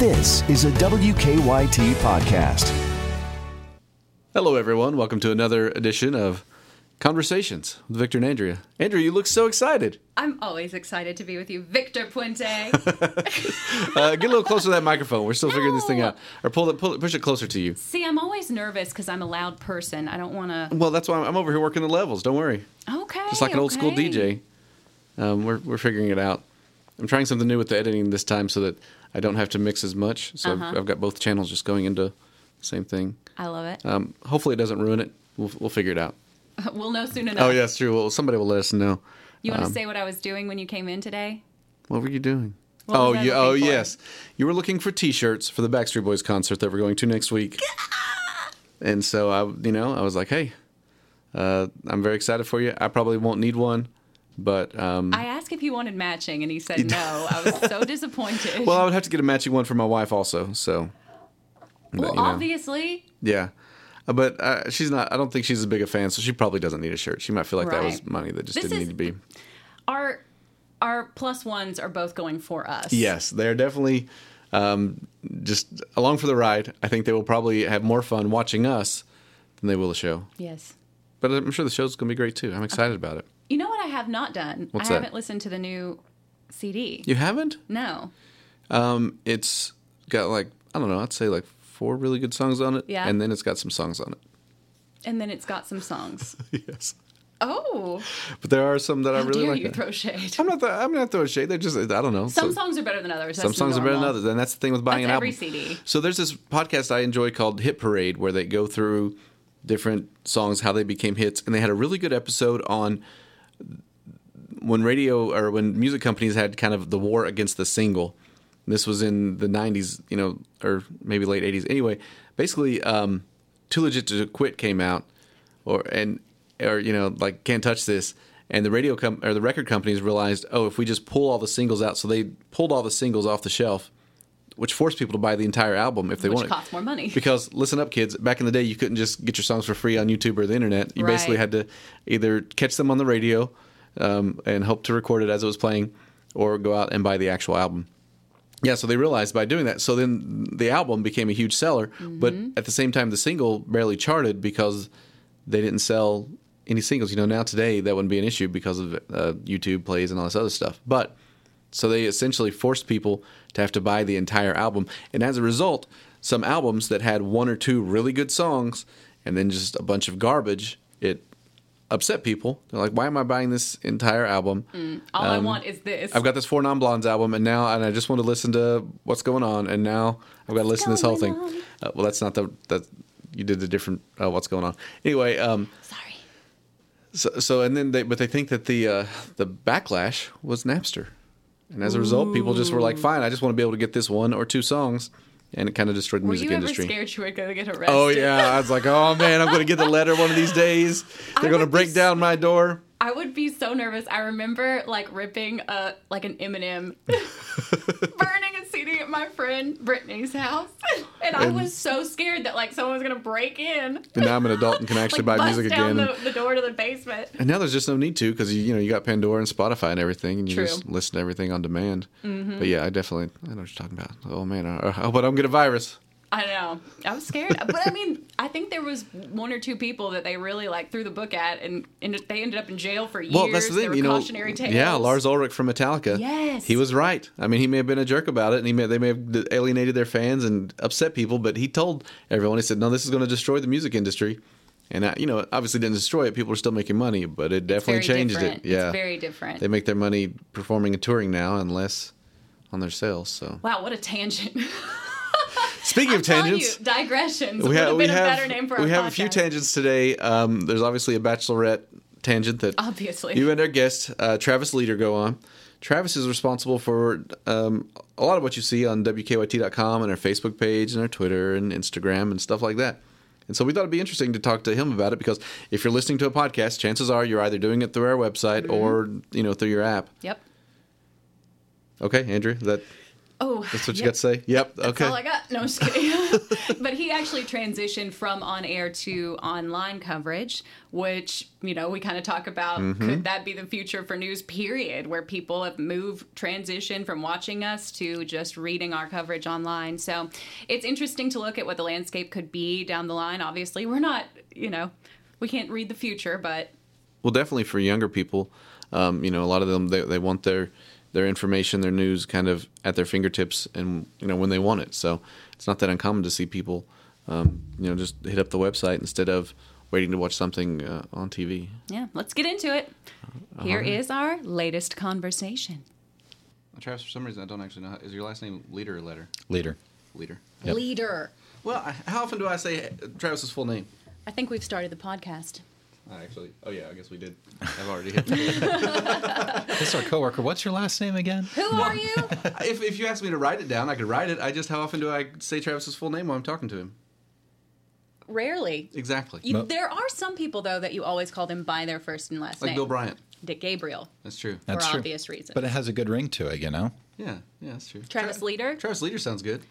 This is a WKYT podcast. Hello, everyone. Welcome to another edition of Conversations with Victor and Andrea. Andrea, you look so excited. I'm always excited to be with you, Victor Puente. Uh, get a little closer to that microphone. We're still figuring this thing out. Or pull it, pull it, push it closer to you. See, I'm always nervous because I'm a loud person. I don't want to. Well, that's why I'm, I'm over here working the levels. Don't worry. Okay. Just like an old school. DJ. Um, we're, we're figuring it out. I'm trying something new with the editing this time so that I don't have to mix as much. So I've, Uh-huh. I've got both channels just going into the same thing. I love it. Um, hopefully, it doesn't ruin it. We'll, we'll figure it out. we'll know soon enough. Oh, yeah, it's true. Well, somebody will let us know. You want to Um, say what I was doing when you came in today? What were you doing? What oh, you, oh for? yes. You were looking for T-shirts for the Backstreet Boys concert that we're going to next week. and so I, you know, I was like, hey, uh, I'm very excited for you. I probably won't need one, but um, I asked if he wanted matching, and he said no. I was so disappointed. well, I would have to get a matching one for my wife also. So, but, Well, you know, obviously, yeah. Uh, But uh, she's not. I don't think she's as big a fan, so she probably doesn't need a shirt. She might feel like that was money that just This didn't is- need to be. our our plus ones are both going for us. Yes, they're definitely um, just along for the ride. I think they will probably have more fun watching us than they will the show. Yes. But I'm sure the show's going to be great too. I'm excited about it. Have not done? What's I that? haven't listened to the new CD. You haven't? No. Um, it's got like I don't know. I'd say like four really good songs on it. Yeah. And then it's got some songs on it. And then it's got some songs. yes. Oh, But there are some that I really dare like. you throw shade? I'm not. Th- I'm not throwing shade. They're just. I don't know. Some So- songs are better than others. Some That's songs are better than others, and that's the thing with buying That's an every album. CD. So there's this podcast I enjoy called Hit Parade, where they go through different songs, how they became hits, and they had a really good episode on when radio or when music companies had kind of the war against the single. This was in the '90s, you know, or maybe late '80s. Anyway, basically, um, "Too Legit to Quit" came out, or and or you know, like "Can't Touch This." And the radio com- or the record companies realized, oh, if we just pull all the singles out, so they pulled all the singles off the shelf, which forced people to buy the entire album if they wanted. Which wanted. costs more money. Because listen up, kids. Back in the day, you couldn't just get your songs for free on YouTube or the internet. You basically had to either catch them on the radio um, and hope to record it as it was playing, or go out and buy the actual album. Yeah, so they realized by doing that. So then the album became a huge seller, but Mm-hmm. at the same time, the single barely charted because they didn't sell any singles. You know, now today that wouldn't be an issue because of uh, YouTube plays and all this other stuff. But so they essentially forced people to have to buy the entire album, and as a result, some albums that had one or two really good songs and then just a bunch of garbage, it upset people. They're like, "Why am I buying this entire album?" All I want is this. Um, I've got this Four Non Blondes album, and now and I just want to listen to what's going on, and now I've got to listen to this whole thing. Uh, well, that's not the that you did the different uh, what's going on. Anyway, um, Sorry. so, so and then they but they think that the uh, the backlash was Napster, and as a result, people just were like, "Fine, I just want to be able to get this one or two songs," and it kind of destroyed the Were music you ever industry. scared you were going to get arrested? Oh yeah, I was like, "Oh man, I'm going to get the letter one of these days. They're going to break down my door." I would be so nervous. I remember like ripping a like an Eminem, burning a CD at my friend Brittany's house, and I was so scared that like someone was gonna break in, And now I'm an adult and can actually like buy music down again. the, the door to the basement. And now there's just no need to because you, you know you got Pandora and Spotify and everything, and you True. just listen to everything on demand. Mm-hmm. But yeah, I definitely I know what you're talking about. Oh man, I, I hope I don't get a virus. I know. I was scared, but I mean, I think there was one or two people that they really like threw the book at, and, and they ended up in jail for years. Well, that's the thing, were you know. cautionary tales. Yeah, Lars Ulrich from Metallica. Yes. he was right. I mean, he may have been a jerk about it, and he may, they may have alienated their fans and upset people, but he told everyone he said, "No, this is going to destroy the music industry." And you know, it obviously didn't destroy it. People are still making money, but it definitely changed different. it. Yeah, it's very different. they make their money performing and touring now, and less on their sales. So, wow, what a tangent! speaking of tangents, you, digressions we have have we been a better name for we have a few tangents today. Um, there's obviously a bachelorette tangent that Obviously. you and our guest uh, Travis Leader go on. Travis is responsible for um, a lot of what you see on WKYT.com and our Facebook page and our Twitter and Instagram and stuff like that. And so we thought it'd be interesting to talk to him about it because if you're listening to a podcast, chances are you're either doing it through our website Mm-hmm. or you know through your app. Yep. Okay, Andrew, that Oh, That's what you got to say? Yep. That's okay. all I got. No, I'm just kidding. but he actually transitioned from on air to online coverage, which, you know, we kind of talk about Mm-hmm. could that be the future for news, period, where people have moved, transition from watching us to just reading our coverage online. So it's interesting to look at what the landscape could be down the line. Obviously, we're not, you know, we can't read the future, but Well, definitely for younger people, um, you know, a lot of them they, they want their their information, their news, kind of at their fingertips, and you know when they want it. So it's not that uncommon to see people, um, you know, just hit up the website instead of waiting to watch something uh, on TV. yeah, let's get into it. Here is our latest conversation. Travis, for some reason, I don't actually know. How, is your last name Leader or Letter? Leader. Leader. Yep. Leader. Well, I- how often do I say Travis's full name? I think we've started the podcast. I actually, oh yeah, I guess we did. I've already hit. This is our coworker. What's your last name again? Who are you? if, if you asked me to write it down, I could write it. I just, how often do I say Travis's full name while I'm talking to him? Rarely. Exactly. You, there are some people though that you always call them by their first and last like name. Like Bill Bryant. Dick Gabriel, That's true. That's for true. obvious reasons. But it has a good ring to it, you know? Yeah, yeah, that's true. Travis Tra- Leader? Travis Leader sounds good.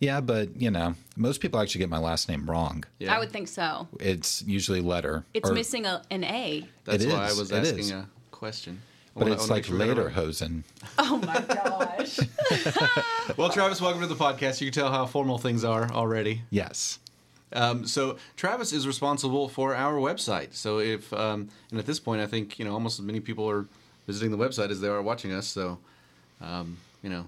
Yeah, but, you know, most people actually get my last name wrong. Yeah, I would think so. It's usually letter. It's or- missing a, an A. That's It why is, I was it asking is. a question. I But wanna- it's like sure we got it later hosen. Oh my gosh. Well, Travis, welcome to the podcast. You can tell how formal things are already. Yes. Um, so Travis is responsible for our website. So if um, and at this point, I think you know almost as many people are visiting the website as they are watching us. So um, you know,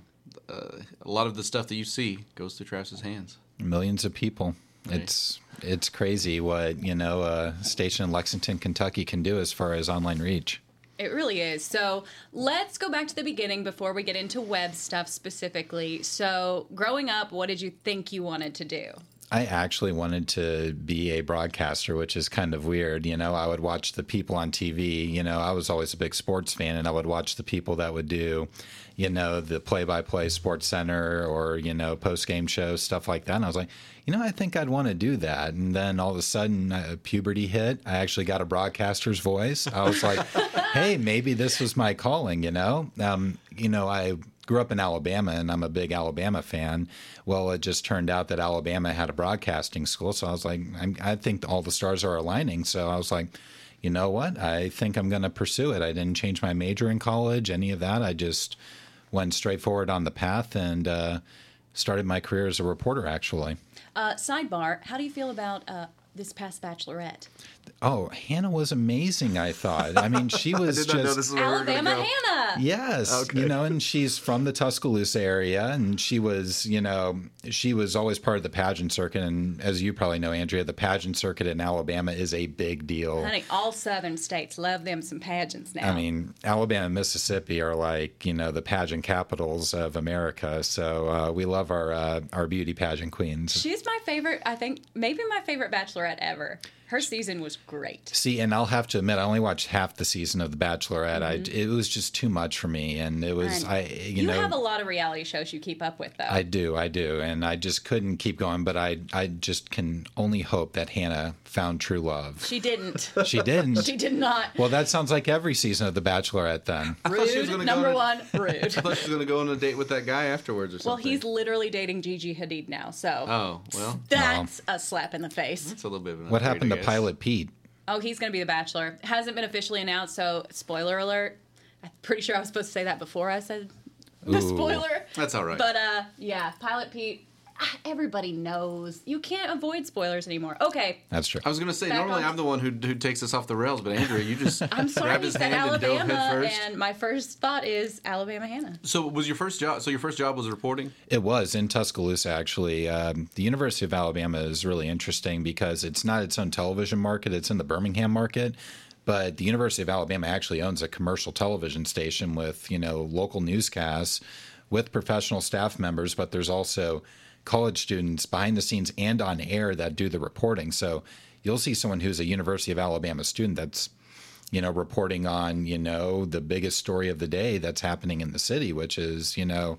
uh, a lot of the stuff that you see goes through Travis's hands. Millions of people. Right. It's it's crazy what, you know, a station in Lexington, Kentucky can do as far as online reach. It really is. So let's go back to the beginning before we get into web stuff specifically. So, growing up, what did you think you wanted to do? I actually wanted to be a broadcaster, which is kind of weird. You know, I would watch the people on TV. You know, I was always a big sports fan, and I would watch the people that would do, you know, the play by play Sports Center or, you know, post game shows, stuff like that. And I was like, you know, I think I'd want to do that. And then all of a sudden, uh, puberty hit. I actually got a broadcaster's voice. I was like, hey, maybe this was my calling, you know? Um, you know, I grew up in Alabama and I'm a big Alabama fan. Well, it just turned out that Alabama had a broadcasting school. So I was like, I'm, I think all the stars are aligning. So I was like, you know what? I think I'm going to pursue it. I didn't change my major in college, any of that. I just went straight forward on the path and uh, started my career as a reporter, actually. Uh, sidebar, how do you feel about uh, this past Bachelorette? Oh, Hannah was amazing, I thought. I mean, she was just. Alabama Hannah! Yes, Okay. you know, and she's from the Tuscaloosa area, and she was, you know, she was always part of the pageant circuit. And as you probably know, Andrea, the pageant circuit in Alabama is a big deal. Honey, all southern states love them some pageants now. I mean, Alabama and Mississippi are like, you know, the pageant capitals of America. So uh, we love our uh, our beauty pageant queens. She's my favorite, I think, maybe my favorite Bachelorette ever. Her season was great. See, and I'll have to admit, I only watched half the season of The Bachelorette. I, it was just too much for me, and it was, And I, you, You, know, have a lot of reality shows you keep up with, though. I do, I do, and I just couldn't keep going. But I, I just can only hope that Hannah found true love. she didn't. She didn't. she did not. Well, that sounds like every season of The Bachelorette. Then thought she was Rude. gonna go Number on a- one, rude. I thought she was going to go on a date with that guy afterwards or something. well, he's literally dating Gigi Hadid now, so Oh well, that's a slap in the face. it's a little bit of an what happened to guess. Pilot Pete? Oh, he's going to be the Bachelor. Hasn't been officially announced, so spoiler alert. I'm pretty sure I was supposed to say that before I said the Ooh. spoiler. That's all right. But uh, yeah, Pilot Pete. Ah, Everybody knows you can't avoid spoilers anymore. Okay, That's true. I was going to say, Back normally on- I'm the one who, who takes us off the rails, but Andrea, you just I'm sorry grabbed his said hand and dove Alabama, head first. and my first thought is Alabama Hannah. So was your first job? So your first job was reporting? It was in Tuscaloosa, actually. Um, the University of Alabama is really interesting because it's not its own television market, it's in the Birmingham market. But the University of Alabama actually owns a commercial television station with, you know, local newscasts with professional staff members, but there's also college students behind the scenes and on air that do the reporting. So you'll see someone who's a University of Alabama student that's you know, reporting on, you know, the biggest story of the day that's happening in the city, which is, you know,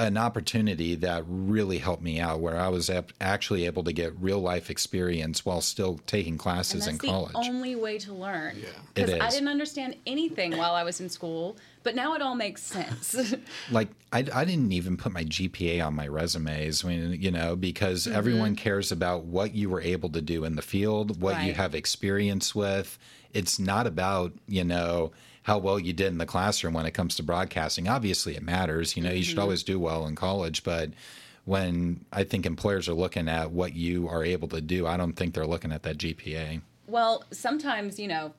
an opportunity that really helped me out where I was ap- actually able to get real life experience while still taking And classes that's in the college. only way to learn. Yeah. Because I didn't understand anything while I was in school, but now it all makes sense. like I, I didn't even put my GPA on my resumes. I mean, you know, because mm-hmm. everyone cares about what you were able to do in the field, what you have experience with. It's not about you know how well you did in the classroom when it comes to broadcasting. Obviously, it matters. You know, you should mm-hmm. always do well in college, but when I think employers are looking at what you are able to do, I don't think they're looking at that GPA. well, sometimes, you know,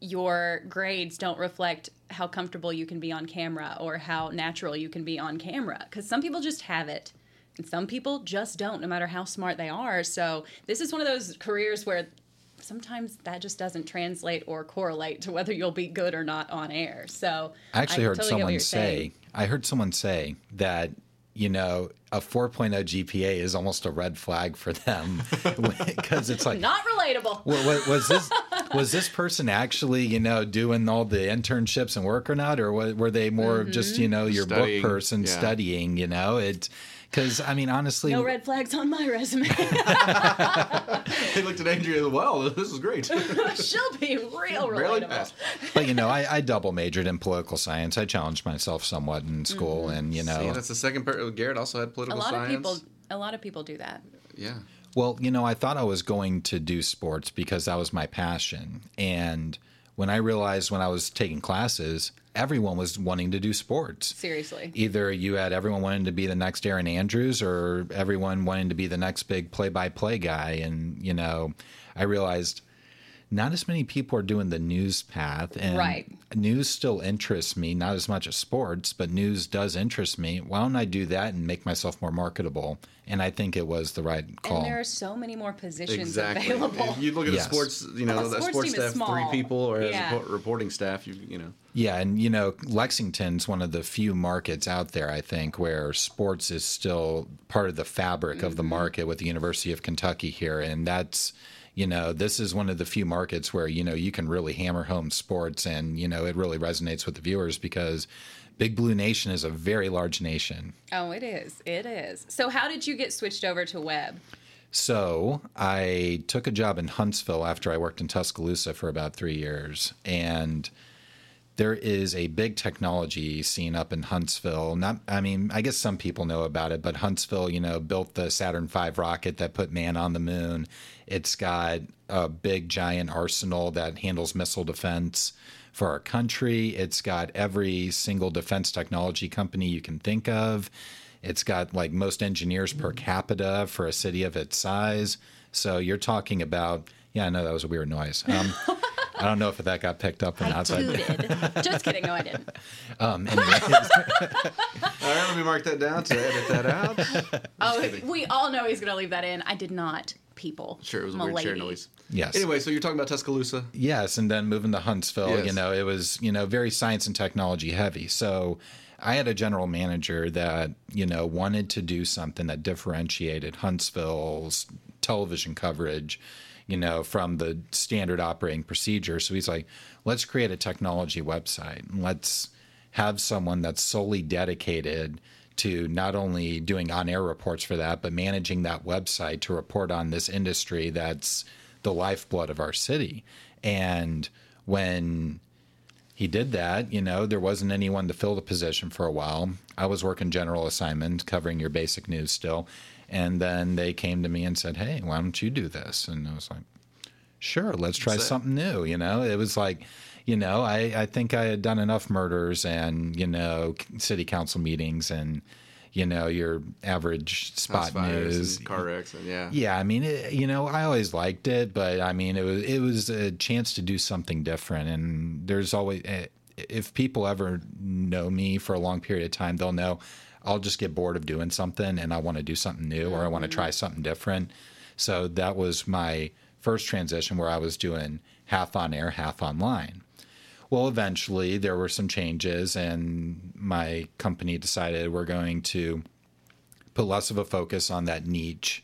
your grades don't reflect how comfortable you can be on camera or how natural you can be on camera. Because some people just have it. And some people just don't, no matter how smart they are. So, this is one of those careers where sometimes that just doesn't translate or correlate to whether you'll be good or not on air. So, I actually heard totally someone say, saying. I heard someone say that, you know, a 4.0 GPA is almost a red flag for them because it's like, not relatable. wa- wa- was this was this person actually, you know, doing all the internships and work or not, or wa- were they more of just, Mm-hmm. you know, your Studying, book person yeah. studying? You know, it because I mean, honestly, No red flags on my resume. They looked at Andrea. Well, this is great. She'll be real Barely relatable. passed. but you know, I, I double majored in political science. I challenged myself somewhat in school, Mm-hmm. and you know, See, that's the second part. Garrett also had political science. A political lot science. of people, a lot of people do that. Yeah. Well, you know, I thought I was going to do sports because that was my passion. And when I realized when I was taking classes, everyone was wanting to do sports. Seriously. Either you had everyone wanting to be the next Erin Andrews or everyone wanting to be the next big play by play guy. And, you know, I realized not as many people are doing the news path. And Right. news still interests me, not as much as sports, but news does interest me. Why don't I do that and make myself more marketable? And I think it was the right call. And there are so many more positions Exactly. available. If you look at Yes. a sports, you know, A a sports sports, team is staff, three people, or as a reporting staff, you you know. Yeah, and you know, Lexington's one of the few markets out there, I think, where sports is still part of the fabric of the Mm-hmm. market with the University of Kentucky here. And that's, you know, this is one of the few markets where, you know, you can really hammer home sports and, you know, it really resonates with the viewers because Big Blue Nation is a very large nation. oh, it is. It is. So, how did you get switched over to web? So I took a job in Huntsville after I worked in Tuscaloosa for about three years. And there is a big technology scene up in Huntsville. Not, I mean, I guess some people know about it, but Huntsville, you know, built the Saturn V rocket that put man on the moon. It's got a big giant arsenal that handles missile defense for our country. It's got every single defense technology company you can think of. It's got like most engineers per capita for a city of its size. So you're talking about, yeah, I know that was a weird noise. Um, I don't know if that got picked up or I not, but. Just kidding. No, I didn't. um, anyways, All right, let me mark that down to edit that out. Oh, we all know he's going to leave that in. I did not, people. Sure, it was a I'm weird chair noise. yes. Anyway, so you're talking about Tuscaloosa. Yes, and then moving to Huntsville, Yes. you know, it was, you know, very science and technology heavy. So I had a general manager that, you know, wanted to do something that differentiated Huntsville's television coverage, you know, from the standard operating procedure. So he's like, let's create a technology website and let's have someone that's solely dedicated to not only doing on air reports for that, but managing that website to report on this industry that's the lifeblood of our city. And when he did that, you know, there wasn't anyone to fill the position for a while. I was working general assignment, covering your basic news still. And then they came to me and said, Hey, why don't you do this? And I was like, Sure, let's try something new. You know, it was like, you know, I, I think I had done enough murders and, you know, city council meetings and, you know, your average spot news. car and yeah. Yeah, I mean, it, you know, I always liked it, but I mean, it was it was a chance to do something different. And there's always, eh, if people ever know me for a long period of time, they'll know I'll just get bored of doing something, and I want to do something new, or I want to mm-hmm. try something different. So that was my first transition, where I was doing half on air, half online. Well, eventually there were some changes, and my company decided we're going to put less of a focus on that niche.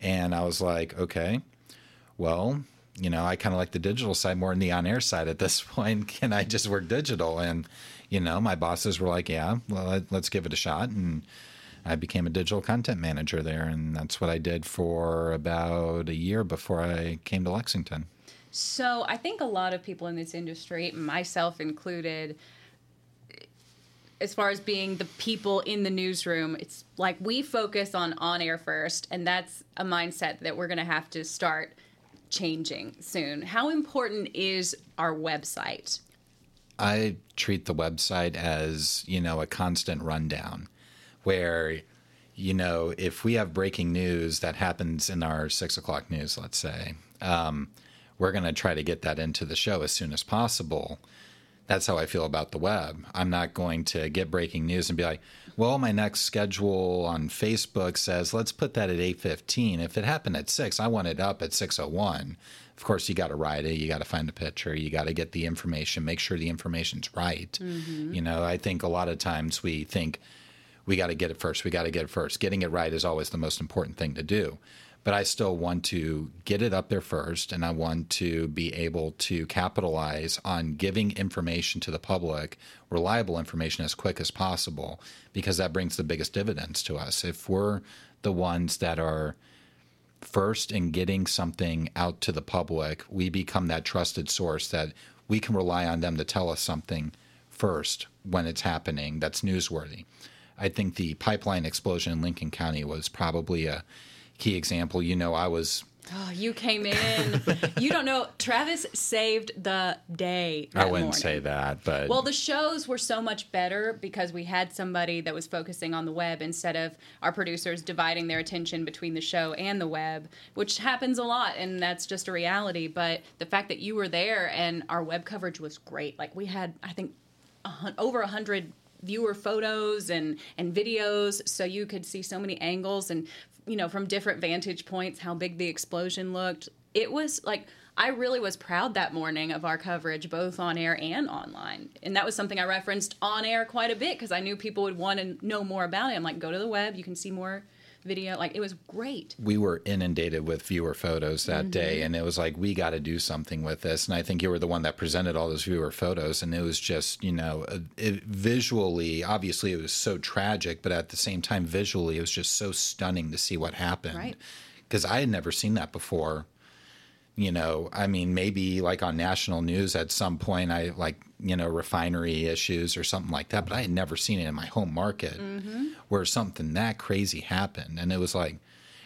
And I was like, okay, well, you know, I kind of like the digital side more than the on air side at this point. Can I just work digital? And, you know, my bosses were like, yeah, well, let's give it a shot. And I became a digital content manager there. And that's what I did for about a year before I came to Lexington. So I think a lot of people in this industry, myself included, as far as being the people in the newsroom, it's like we focus on on air first, and that's a mindset that we're going to have to start changing soon. How important is our website? I treat the website as, you know, a constant rundown where, you know, if we have breaking news that happens in our six o'clock news, let's say, um, we're going to try to get that into the show as soon as possible. That's how I feel about the web. I'm not going to get breaking news and be like, well, my next schedule on Facebook says let's put that at 8:15. If it happened at 6, I want it up at 6:01. Of course, you got to write it, you got to find the picture, you got to get the information, make sure the information's right. Mm-hmm. You know, I think a lot of times we think we got to get it first, we got to get it first. Getting it right is always the most important thing to do but I still want to get it up there first, and I want to be able to capitalize on giving information to the public, reliable information as quick as possible, because that brings the biggest dividends to us. If we're the ones that are first in getting something out to the public, we become that trusted source that we can rely on them to tell us something first when it's happening that's newsworthy. I think the pipeline explosion in Lincoln County was probably a key example. You know, I was. Oh, you came in. you don't know. Travis saved the day. I wouldn't morning. say that, but well, the shows were so much better because we had somebody that was focusing on the web instead of our producers dividing their attention between the show and the web, which happens a lot, and that's just a reality. But the fact that you were there and our web coverage was great. Like we had, I think, a, over a hundred viewer photos and and videos so you could see so many angles and you know, from different vantage points, how big the explosion looked. It was like I really was proud that morning of our coverage, both on air and online. And that was something I referenced on air quite a bit because I knew people would want to know more about it. I'm like, go to the web, you can see more video. Like it was great. We were inundated with viewer photos that mm-hmm. day, and it was like we got to do something with this. And I think you were the one that presented all those viewer photos, and it was just you know it, visually, obviously it was so tragic, but at the same time, visually, it was just so stunning to see what happened. Right. Because I had never seen that before you know, I mean, maybe like on national news at some point, I like, you know, refinery issues or something like that, but I had never seen it in my home market mm-hmm. where something that crazy happened. And it was like,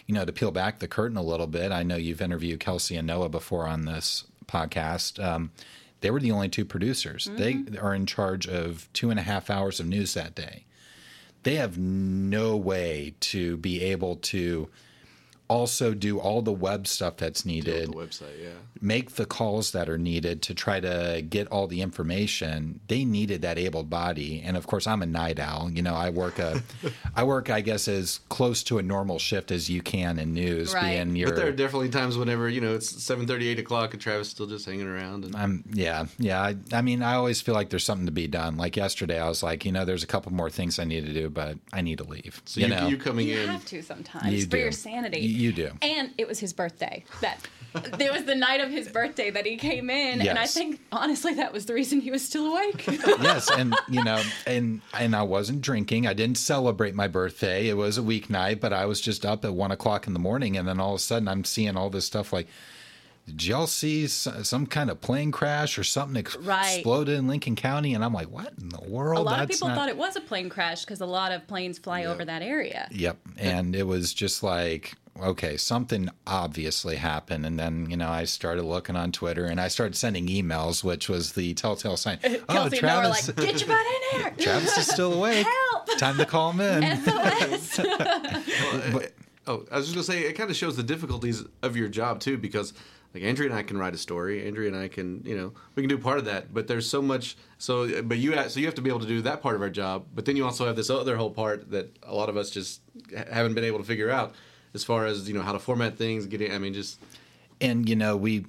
you know, to peel back the curtain a little bit, I know you've interviewed Kelsey and Noah before on this podcast. Um, they were the only two producers. Mm-hmm. They are in charge of two and a half hours of news that day. They have no way to be able to also do all the web stuff that's needed. The website, yeah. Make the calls that are needed to try to get all the information. They needed that able body, and of course, I'm a night owl. You know, I work a, I work, I guess, as close to a normal shift as you can in news. Right. Being your, but there are definitely times whenever you know it's 7:30, 8 o'clock, and Travis still just hanging around. And... I'm yeah, yeah. I, I mean, I always feel like there's something to be done. Like yesterday, I was like, you know, there's a couple more things I need to do, but I need to leave. So you, you know, you coming you in, have to sometimes you for do. your sanity. You, you do. And it was his birthday. That there was the night of his birthday that he came in, and I think honestly that was the reason he was still awake. yes, and you know, and and I wasn't drinking. I didn't celebrate my birthday. It was a weeknight, but I was just up at one o'clock in the morning, and then all of a sudden, I'm seeing all this stuff like. Did y'all see some kind of plane crash or something ex- Right. exploded in Lincoln County? And I'm like, what in the world? a lot of people not- thought it was a plane crash because a lot of planes fly over that area. Yep. And it was just like, okay, something obviously happened. And then, you know, I started looking on Twitter and I started sending emails, which was the telltale sign. Uh, oh, Kelsey oh, and Noah were Travis, like, "Get your butt in here!" Travis is still awake. Help! Time to call him in. SOS. Uh, oh, I was just gonna say it kind of shows the difficulties of your job too, because like Andrea and I can write a story. Andrea and I can, you know, we can do part of that. But there's so much. So, but you ha- so you have to be able to do that part of our job. But then you also have this other whole part that a lot of us just haven't been able to figure out, as far as you know how to format things. Getting, I mean, just and you know we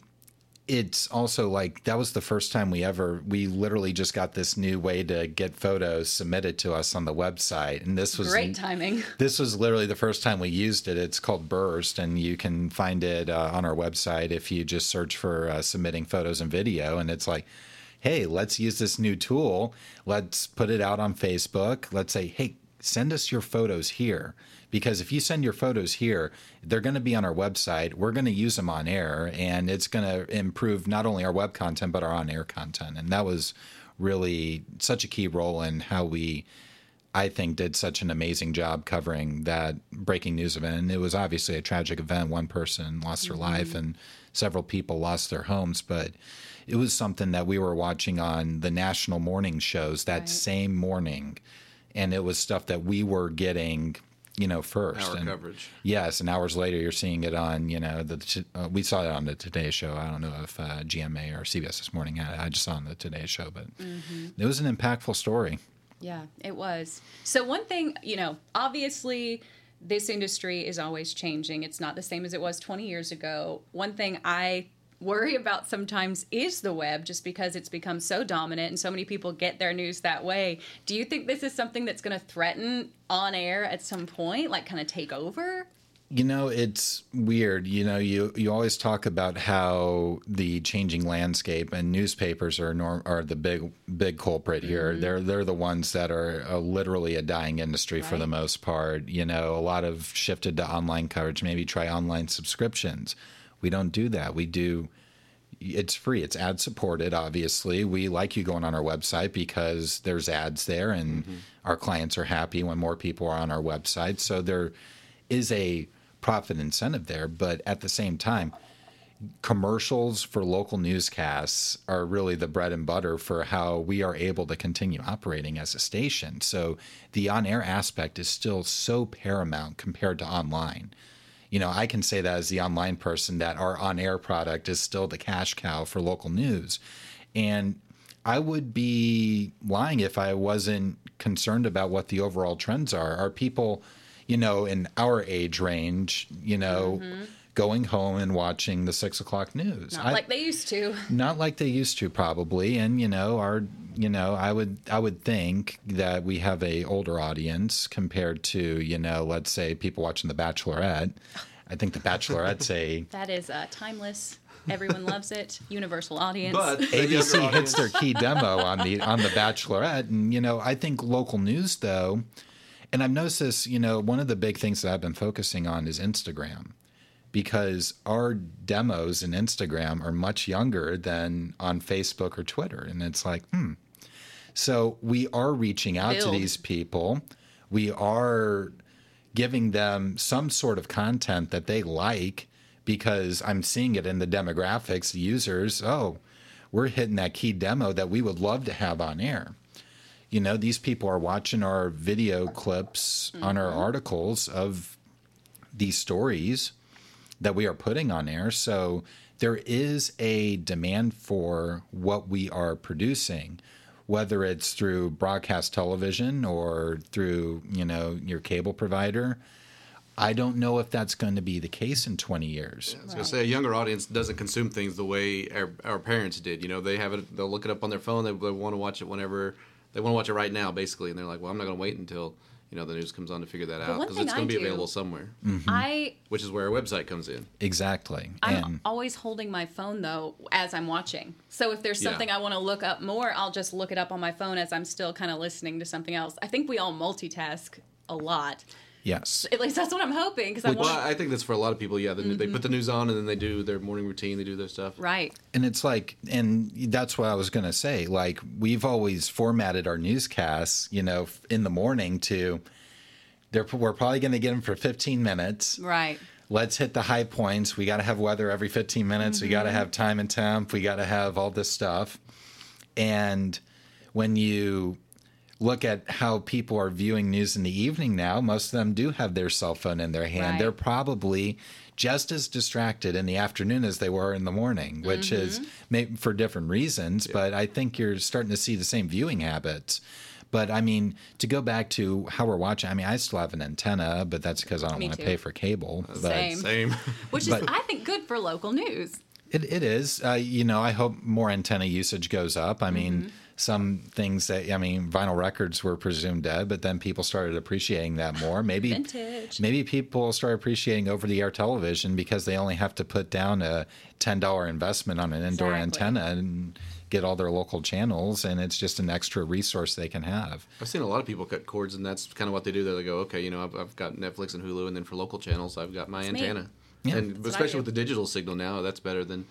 it's also like that was the first time we ever we literally just got this new way to get photos submitted to us on the website. And this was Great timing. this was literally the first time we used it. It's called burst and you can find it uh, on our website if you just search for uh, submitting photos and video. And it's like hey let's use this new tool. Let's put it out on facebook. Let's say hey send us your photos here because if you send your photos here, they're going to be on our website. We're going to use them on air, and it's going to improve not only our web content but our on air content. And that was really such a key role in how we. I think did such an amazing job covering that breaking news event. And it was obviously a tragic event. One person lost their mm-hmm. life and several people lost their homes, but it was something that we were watching on the national morning shows that Right. same morning. And it was stuff that we were getting, you know, first. Our and, coverage. Yes, and hours later, you're seeing it on, you know, the uh, we saw it on the Today Show. I don't know if uh, GMA or CBS this morning had it. I just saw it on the Today Show, but it was an impactful story. Yeah, it was. So one thing, you know, obviously this industry is always changing. It's not the same as it was 20 years ago. One thing I worry about sometimes is the web just because it's become so dominant and so many people get their news that way. Do you think this is something that's going to threaten on air at some point, like kind of take over? You know, it's weird. You know, you you always talk about how the changing landscape and newspapers are norm, are the big big culprit here. They're they're the ones that are uh, literally a dying industry for the most part. You know, a lot of shifted to online coverage. Maybe try online subscriptions. We don't do that. We do it's free. It's ad supported, obviously. We like you going on our website because there's ads there and mm-hmm. our clients are happy when more people are on our website. So there is a profit incentive there. But at the same time, commercials for local newscasts are really the bread and butter for how we are able to continue operating as a station. So the on air aspect is still so paramount compared to online. You know, I can say that as the online person that our on air product is still the cash cow for local news. And I would be lying if I wasn't concerned about what the overall trends are. Are people, you know, in our age range, you know, mm-hmm. going home and watching the six o'clock news? Not I- like they used to. not like they used to probably and you know our you know i would i would think that we have a older audience compared to you know let's say people watching the bachelorette i think the bachelorette's a That is uh, timeless. Everyone loves it. Universal audience. But abc younger hits their key demo on the on the bachelorette and you know i think local news though and i've noticed this you know one of the big things that i've been focusing on is instagram because our demos in Instagram are much younger than on Facebook or Twitter. And it's like, hmm. So we are reaching out to these people. We are giving them some sort of content that they like because I'm seeing it in the demographics, the users. Oh, we're hitting that key demo that we would love to have on air. You know, these people are watching our video clips on our mm-hmm. articles of these stories that we are putting on air. So there is a demand for what we are producing, whether it's through broadcast television or through, you know, your cable provider. I don't know if that's going to be the case in 20 years. I was gonna say a younger audience doesn't consume things the way our, our parents did. You know, they have it. They'll look it up on their phone. They, they want to watch it whenever they want to watch it right now, basically. And they're like, "Well, I'm not going to wait until you know the news comes on to figure that out because it's going to be do- available somewhere." Mm-hmm. I Which is where our website comes in. Exactly. I'm and always holding my phone though as I'm watching. So if there's Yeah. something I want to look up more, I'll just look it up on my phone as I'm still kind of listening to something else. I think we all multitask a lot. Yes. At least that's what I'm hoping because I Well, want I think that's for a lot of people. Yeah, they, they put the mm-hmm. news on and then they do their morning routine. They do their stuff. right. And it's like, and that's what I was going to say. Like, we've always formatted our newscasts, you know, in the morning to, they're, we're probably going to get them for 15 minutes. Right. Let's hit the high points. We got to have weather every 15 minutes. We got to mm-hmm. have time and temp. We got to have all this stuff. And when you look at how people are viewing news in the evening now, most of them do have their cell phone in their hand. Right. They're probably just as distracted in the afternoon as they were in the morning, which is maybe for different reasons, but I think you're starting to see the same viewing habits. But I mean, to go back to how we're watching, I mean, I still have an antenna, but that's because I don't want to pay for cable. But Same. Same. Which is, But- I think, good for local news. It, it is. Uh, you know, I hope more antenna usage goes up. I mean, Mm-hmm. Some things that I mean, vinyl records were presumed dead, but then people started appreciating that more. Maybe Vintage. maybe people start appreciating over-the-air television because they only have to put down a ten dollar investment on an indoor Exactly. antenna and get all their local channels, and it's just an extra resource they can have. I've seen a lot of people cut cords, and that's kind of what they do. They go, okay, you know, I've, I've got Netflix and Hulu, and then for local channels, I've got my me. antenna. Yeah. and what I especially with the digital signal now, that's better than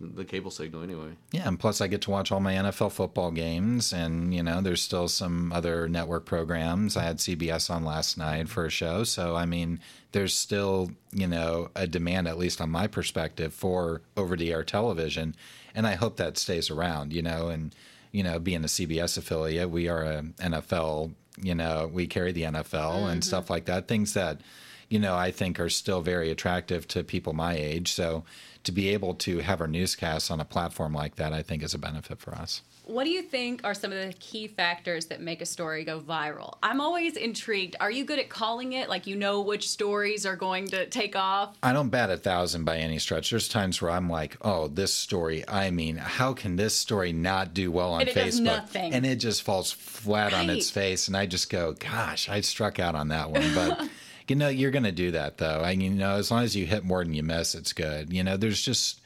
the cable signal anyway. Yeah, and plus I get to watch all my NFL football games, and you know, there's still some other network programs. I had CBS on last night for a show, so I mean, there's still you know a demand, at least on my perspective, for over-the-air television, and I hope that stays around. You know, and you know, being a CBS affiliate, we are a NFL. You know, we carry the NFL and mm-hmm. stuff like that. Things that you know, I think are still very attractive to people my age. So to be able to have our newscasts on a platform like that, I think is a benefit for us. What do you think are some of the key factors that make a story go viral? I'm always intrigued. Are you good at calling it? Like you know which stories are going to take off? I don't bat a thousand by any stretch. There's times where I'm like, oh, this story, I mean, how can this story not do well on And it Facebook? does nothing. And it just falls flat on its face. And I just go, gosh, I struck out on that one. But, you know, you're going to do that, though. I you know, as long as you hit more than you miss, it's good. You know, there's just,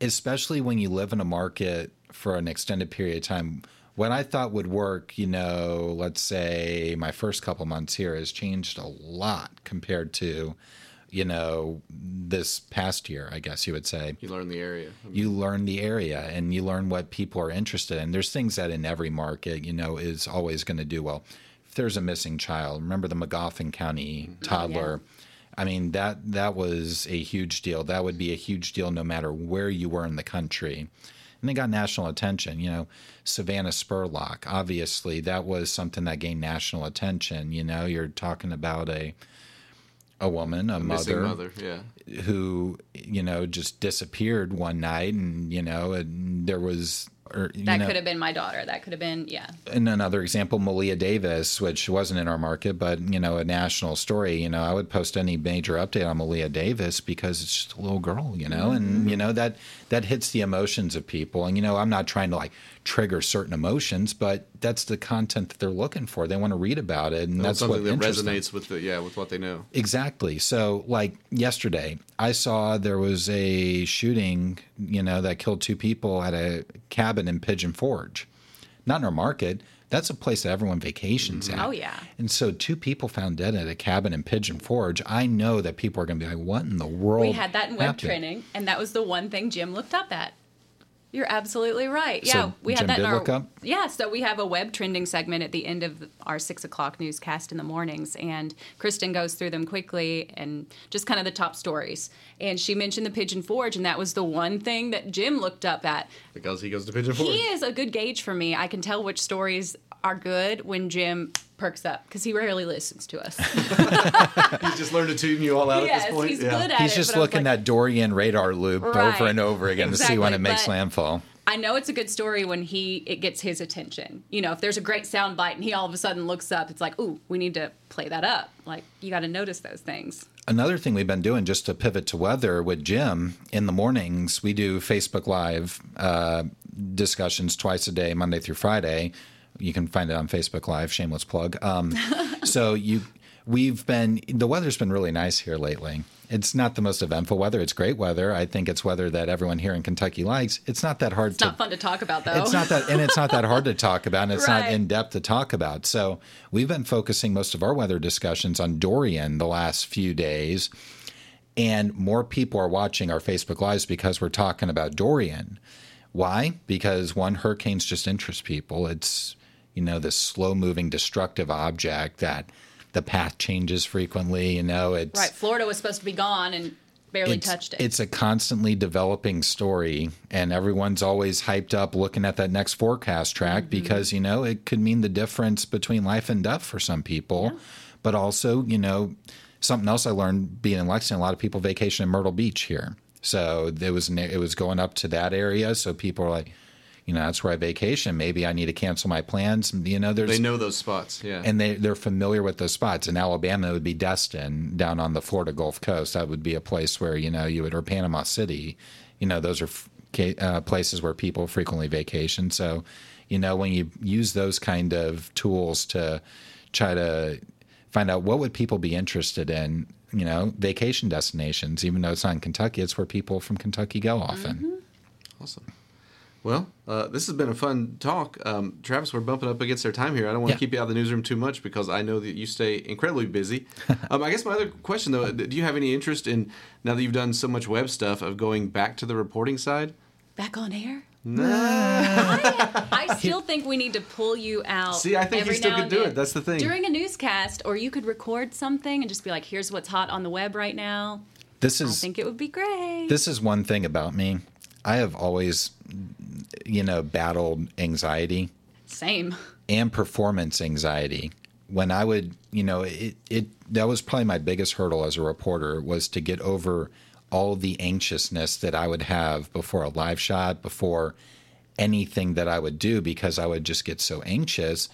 especially when you live in a market for an extended period of time. What I thought would work, you know, let's say my first couple months here has changed a lot compared to, you know, this past year, I guess you would say. You learn the area. You learn the area and you learn what people are interested in. There's things that in every market, you know, is always going to do well. There's a missing child, remember the Magoffin County mm-hmm. oh, toddler. I mean that that was a huge deal. That would be a huge deal no matter where you were in the country. And they got national attention. You know, Savannah Spurlock, obviously, that was something that gained national attention. You know, you're talking about a a woman, a Missing mother, mother, yeah. who you know just disappeared one night, and you know, and there was. Or, you That know, could have been my daughter. That could have been, yeah. and another example, Maleah Davis, which wasn't in our market, but you know, a national story. You know, I would post any major update on Maleah Davis because it's just a little girl, you know, and mm-hmm. you know that that hits the emotions of people. And you know, I'm not trying to like trigger certain emotions, but that's the content that they're looking for. They want to read about it, and That's that's what that interests them. resonates with the yeah with what they know. Exactly. So, like yesterday, I saw there was a shooting, you know, that killed two people at a cabin in Pigeon Forge. Not in our market. That's a place that everyone vacations mm-hmm. at. Oh, yeah. And so, two people found dead at a cabin in Pigeon Forge. I know that people are going to be like, "What in the world?" We had that in web happened?" training, and that was the one thing Jim looked up at. You're absolutely right. So Yeah, we had Jim that in our up? yeah. So we have a web trending segment at the end of our six o'clock newscast in the mornings, and Kristen goes through them quickly and just kind of the top stories. And she mentioned the Pigeon Forge, and that was the one thing that Jim looked up at. Because he goes to Pigeon Forge. He is a good gauge for me. I can tell which stories are good when Jim perks up because he rarely listens to us. He's just learned to tune you all out yes, at this point. he's yeah. good at He's it. just but I was looking like, that Dorian radar loop Right. over and over again to see when it makes landfall. I know it's a good story when he it gets his attention. You know, if there's a great sound bite and he all of a sudden looks up, it's like, ooh, we need to play that up. Like you got to notice those things. Another thing we've been doing just to pivot to weather with Jim in the mornings, we do Facebook Live uh, discussions twice a day, Monday through Friday. You can find it on Facebook Live. Shameless plug. Um, so you, we've been the weather's been really nice here lately. It's not the most eventful weather. It's great weather. I think it's weather that everyone here in Kentucky likes. It's not that hard It's to not fun to talk about though. it's not that, and it's not that hard to talk about, and it's not in depth to talk about. So we've been focusing most of our weather discussions on Dorian the last few days, and more people are watching our Facebook lives because we're talking about Dorian. Why? Because one, hurricanes just interest people. It's you know this slow moving destructive object that the path changes frequently. You know, it's right. Florida was supposed to be gone and barely it's, touched it. It's a constantly developing story, and everyone's always hyped up looking at that next forecast track Mm-hmm. because, you know, it could mean the difference between life and death for some people. But also, you know, something else I learned being in Lexington, a lot of people vacation in Myrtle Beach here. So it was it was going up to that area. So people are like, You know, that's where I vacation. Maybe I need to cancel my plans. You know, there's They know those spots. Yeah. and they they're familiar with those spots. In Alabama, it would be Destin down on the Florida Gulf Coast. That would be a place where you know you would or Panama City. You know, those are uh, places where people frequently vacation. So, you know, when you use those kind of tools to try to find out what would people be interested in, you know, vacation destinations. Even though it's not in Kentucky, it's where people from Kentucky go often. Awesome. Well, uh, this has been a fun talk. Um, Travis, we're bumping up against our time here. I don't want to Yeah. keep you out of the newsroom too much because I know that you stay incredibly busy. um, I guess my other question, though, do you have any interest in, now that you've done so much web stuff, of going back to the reporting side? Back on air? No. I still think we need to pull you out. See, I think you still now could do it. That's the thing. During a newscast, or you could record something and just be like, here's what's hot on the web right now. This is, I is think it would be great. this is one thing about me. I have always, you know, battled anxiety Same. and performance anxiety. When I would, you know, it, it that was probably my biggest hurdle as a reporter was to get over all the anxiousness that I would have before a live shot, before anything that I would do, because I would just get so anxious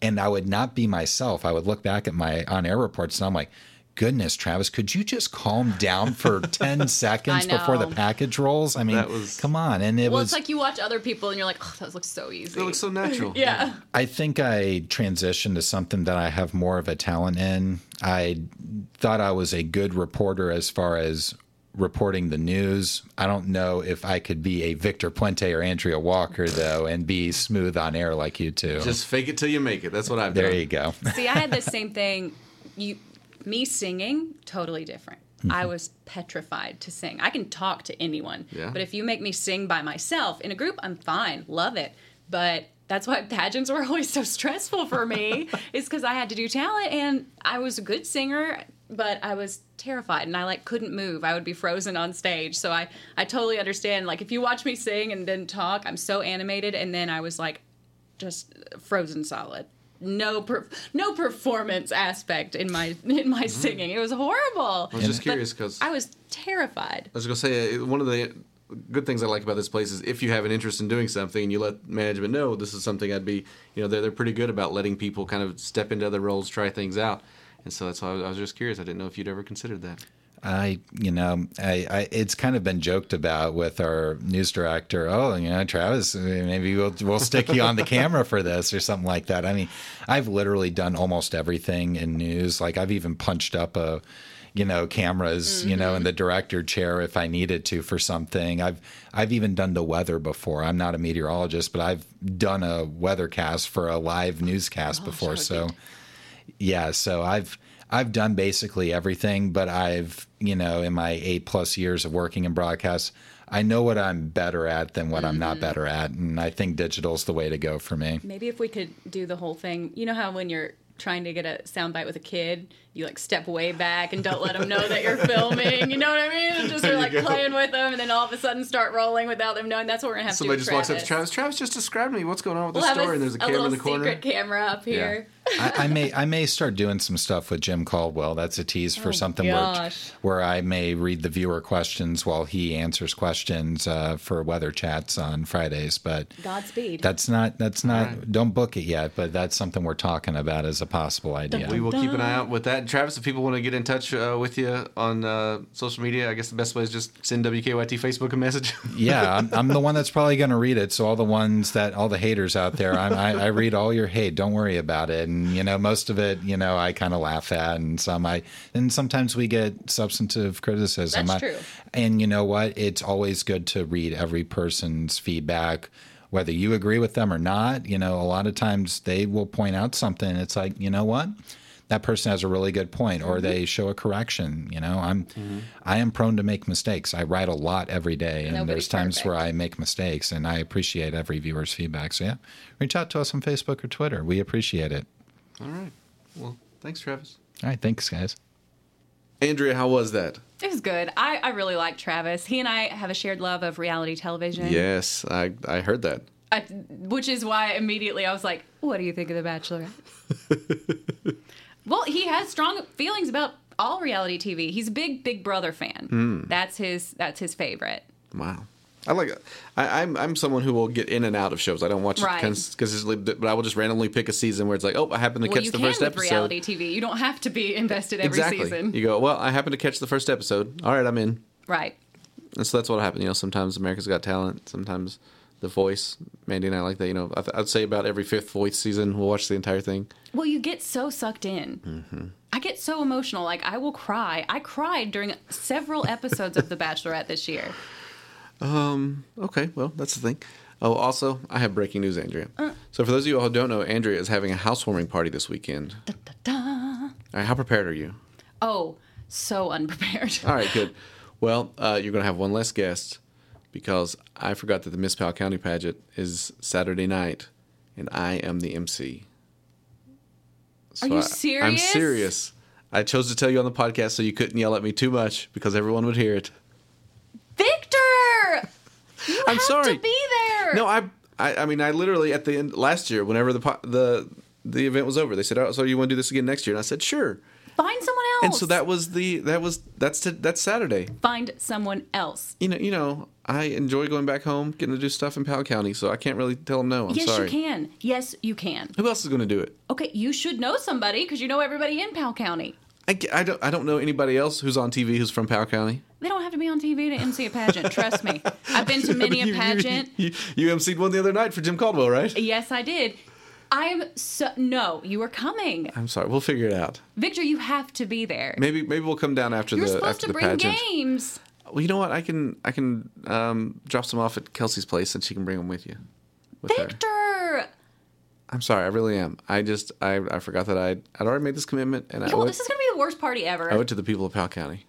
and I would not be myself. I would look back at my on air reports and I'm like, goodness, Travis, could you just calm down for 10 seconds before the package rolls? I mean, That was- come on. And it Well, was it's like you watch other people and you're like, oh, that looks so easy. It looks so natural. yeah. I think I transitioned to something that I have more of a talent in. I thought I was a good reporter as far as reporting the news. I don't know if I could be a Victor Puente or Andrea Walker though and be smooth on air like you two. Just fake it till you make it. That's what I've there done. you go. See, I had the same thing. You, me singing, totally different. I mm-hmm. was petrified to sing. I can talk to anyone, Yeah. but if you make me sing by myself in a group, I'm fine, love it. But that's why pageants were always so stressful for me, is because I had to do talent, and I was a good singer, but I was terrified, and I like couldn't move. I would be frozen on stage. So I, I totally understand. Like if you watch me sing and then talk, I'm so animated, and then I was like just frozen solid. No, per, no performance aspect in my in my singing. It was horrible. I was just curious because I was terrified. I was going to say uh, one of the good things I like about this place is if you have an interest in doing something and you let management know this is something I'd be, you know, they're, they're pretty good about letting people kind of step into other roles, try things out. And so that's why I was, I was just curious. I didn't know if you'd ever considered that. I, you know, I, I, it's kind of been joked about with our news director. Oh, you know, Travis, uh, maybe we'll we'll stick you on the camera for this or something like that. I mean, I've literally done almost everything in news. Like I've even punched up a, you know, cameras, you know, in mm-hmm. the director chair if I needed to for something. I've I've even done the weather before. I'm not a meteorologist, but I've done a weathercast for a live newscast oh, before. So yeah so i've i've done basically everything but i've you know in my eight plus years of working in broadcast i know what i'm better at than what i'm not mm-hmm. better at and i think digital's the way to go for me Maybe if we could do the whole thing. You know how when you're trying to get a soundbite with a kid, you like step way back and don't let them know that you're filming. You know what I mean? And just are like go. playing with them, and then all of a sudden start rolling without them knowing. That's what we're gonna have Somebody to just do. walks up to Travis. Travis just described to me what's going on with We'll this have story, a, and there's a a camera in the corner. secret camera up here. I, I may I may start doing some stuff with Jim Caldwell. That's a tease for something where, gosh. where I may read the viewer questions while he answers questions uh, for weather chats on Fridays. But Godspeed. that's not that's not don't book it yet. But that's something we're talking about as a possible idea. We will keep an eye out with that. Travis, if people want to get in touch uh, with you on uh, social media, I guess the best way is just send WKYT Facebook a message. yeah, I'm, I'm the one that's probably going to read it. So all the ones that all the haters out there, I'm, I, I read all your hate. Don't worry about it. And you know, most of it, you know, I kind of laugh at, and some I, and sometimes we get substantive criticism. That's I- true. And you know what? It's always good to read every person's feedback. Whether you agree with them or not, you know, a lot of times they will point out something. It's like, you know what? That person has a really good point, or mm-hmm. they show a correction. You know, I'm, mm-hmm. I am prone to make mistakes. I write a lot every day, and Nobody's there's times where. I make mistakes, and I appreciate every viewer's feedback. So yeah, reach out to us on Facebook or Twitter. We appreciate it. All right. Well, thanks, Travis. All right, thanks, guys. Andrea, how was that? It was good. I, I really like Travis. He and I have a shared love of reality television. Yes, I I heard that. I, which is why immediately I was like, "What do you think of The Bachelor?" well, he has strong feelings about all reality TV. He's a big Big Brother fan. Hmm. That's his. That's his favorite. Wow. I like. I, I'm I'm someone who will get in and out of shows. I don't watch Right. because but I will just randomly pick a season where it's like, oh, I happen to Well, catch the first episode. reality TV. You don't have to be invested every exactly. season. You go, well, I happen to catch the first episode. All right, I'm in. Right. And so that's what happened. You know, sometimes America's Got Talent, sometimes The Voice. Mandy and I like that. You know, I th- I'd say about every fifth Voice season, we'll watch the entire thing. Well, you get so sucked in. Mm-hmm. I get so emotional. Like, I will cry. I cried during several episodes of The Bachelorette this year. Okay, well, that's the thing. Oh, also, I have breaking news, Andrea. Uh. So for those of you who don't know, Andrea is having a housewarming party this weekend. Da-da. All right, how prepared are you? Oh, so unprepared. All right, good. Well, uh, you're going to have one less guest because I forgot that the Miss Powell County pageant is Saturday night, and I am the MC. So you I- I'm serious? serious. I chose to tell you on the podcast so you couldn't yell at me too much because everyone would hear it. Victor! You I'm have sorry. to be there. No, I, I, I mean, I literally at the end last year, whenever the po- the the event was over, they said, "Oh, so you want to do this again next year?" And I said, "Sure." Find someone else. And so that was the that was that's t- that's Saturday. Find someone else. You know, you know, I enjoy going back home, getting to do stuff in Powell County, so I can't really tell them no. I'm yes, sorry. you can. Yes, you can. Who else is going to do it? Okay, you should know somebody because you know everybody in Powell County. I, I don't I don't know anybody else who's on TV who's from Powell County. They don't have to be on TV to MC a pageant. Trust me. I've been to many You- a pageant. You, you, you emceed one the other night for Jim Caldwell, right? Yes, I did. I'm so no. You are coming, I'm sorry. We'll figure it out. Victor. You have to be there. Maybe maybe we'll come down after You're the supposed after to the bring pageant. games. Well, you know what? I can I can um, drop some off at Kelsey's place, and she can bring them with you. With her. I'm sorry, I really am. I just I, I forgot that I'd I'd already made this commitment, and I Yeah, owe well, this is gonna be the worst party ever. I owe it to the people of Powell County.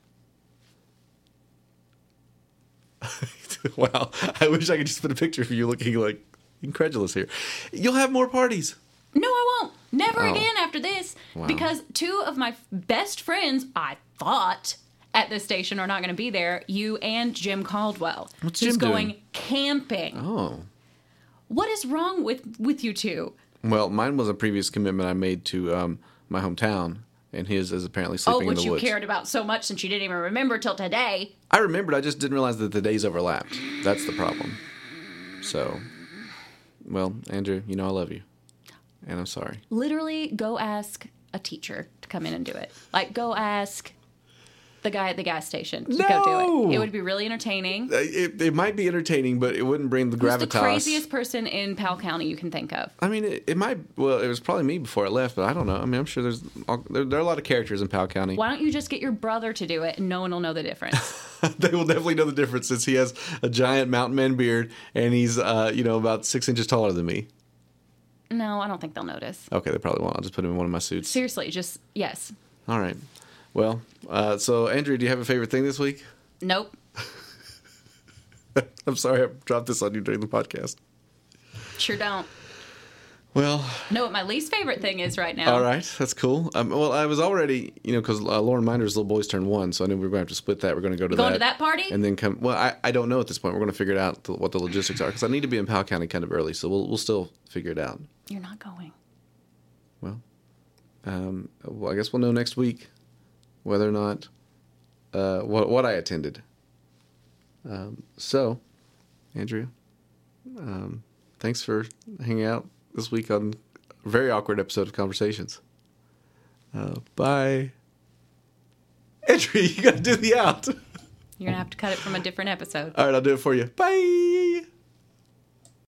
wow, I wish I could just put a picture of you looking like incredulous here. You'll have more parties. No, I won't. Never Oh. again after this. Wow. Because two of my f- best friends, I thought, at this station are not going to be there. You and Jim Caldwell. What's who's Jim doing? going camping. Oh. What is wrong with with you two? Well, mine was a previous commitment I made to um, my hometown, and his is apparently sleeping Oh, in which you cared about so much since you didn't even remember till today. I remembered, I just didn't realize that the days overlapped. That's the problem. So, well, Andrew, you know I love you, and I'm sorry. Literally, go ask a teacher to come in and do it. Like, go ask the guy at the gas station to go do No! it. It would be really entertaining. Uh, It, it might be entertaining, but it wouldn't bring the Who's gravitas. the craziest person in Powell County you can think of? I mean, it, it might. Well, it was probably me before I left, but I don't know. I mean, I'm sure there's all, there, there are a lot of characters in Powell County. Why don't you just get your brother to do it and no one will know the difference? they will definitely know the difference since he has a giant mountain man beard and he's, uh, you know, about six inches taller than me. no, I don't think they'll notice. Okay, they probably won't. I'll just put him in one of my suits. Seriously, just yes. All right. Well, uh, so Andrew, do you have a favorite thing this week? Nope. I'm sorry I dropped this on you during the podcast. Sure don't. Well, Know what my least favorite thing is right now? all right, that's cool. Um, well, I was already, you know, because uh, Lauren Minder's little boys turned one, so I knew we were going to have to split that. We're going to go to Going that. to that party? and then come. Well, I, I don't know at this point. We're going to figure it out th- what the logistics are because I need to be in Powell County kind of early, so we'll we'll still figure it out. You're not going. Well, um, well, I guess we'll know next week whether or not uh, what what I attended. Um, so, Andrea, um, thanks for hanging out this week on a very awkward episode of Conversations. Uh, bye. Andrea, you got to do the out. You're gonna have to cut it from a different episode. All right, I'll do it for you. Bye.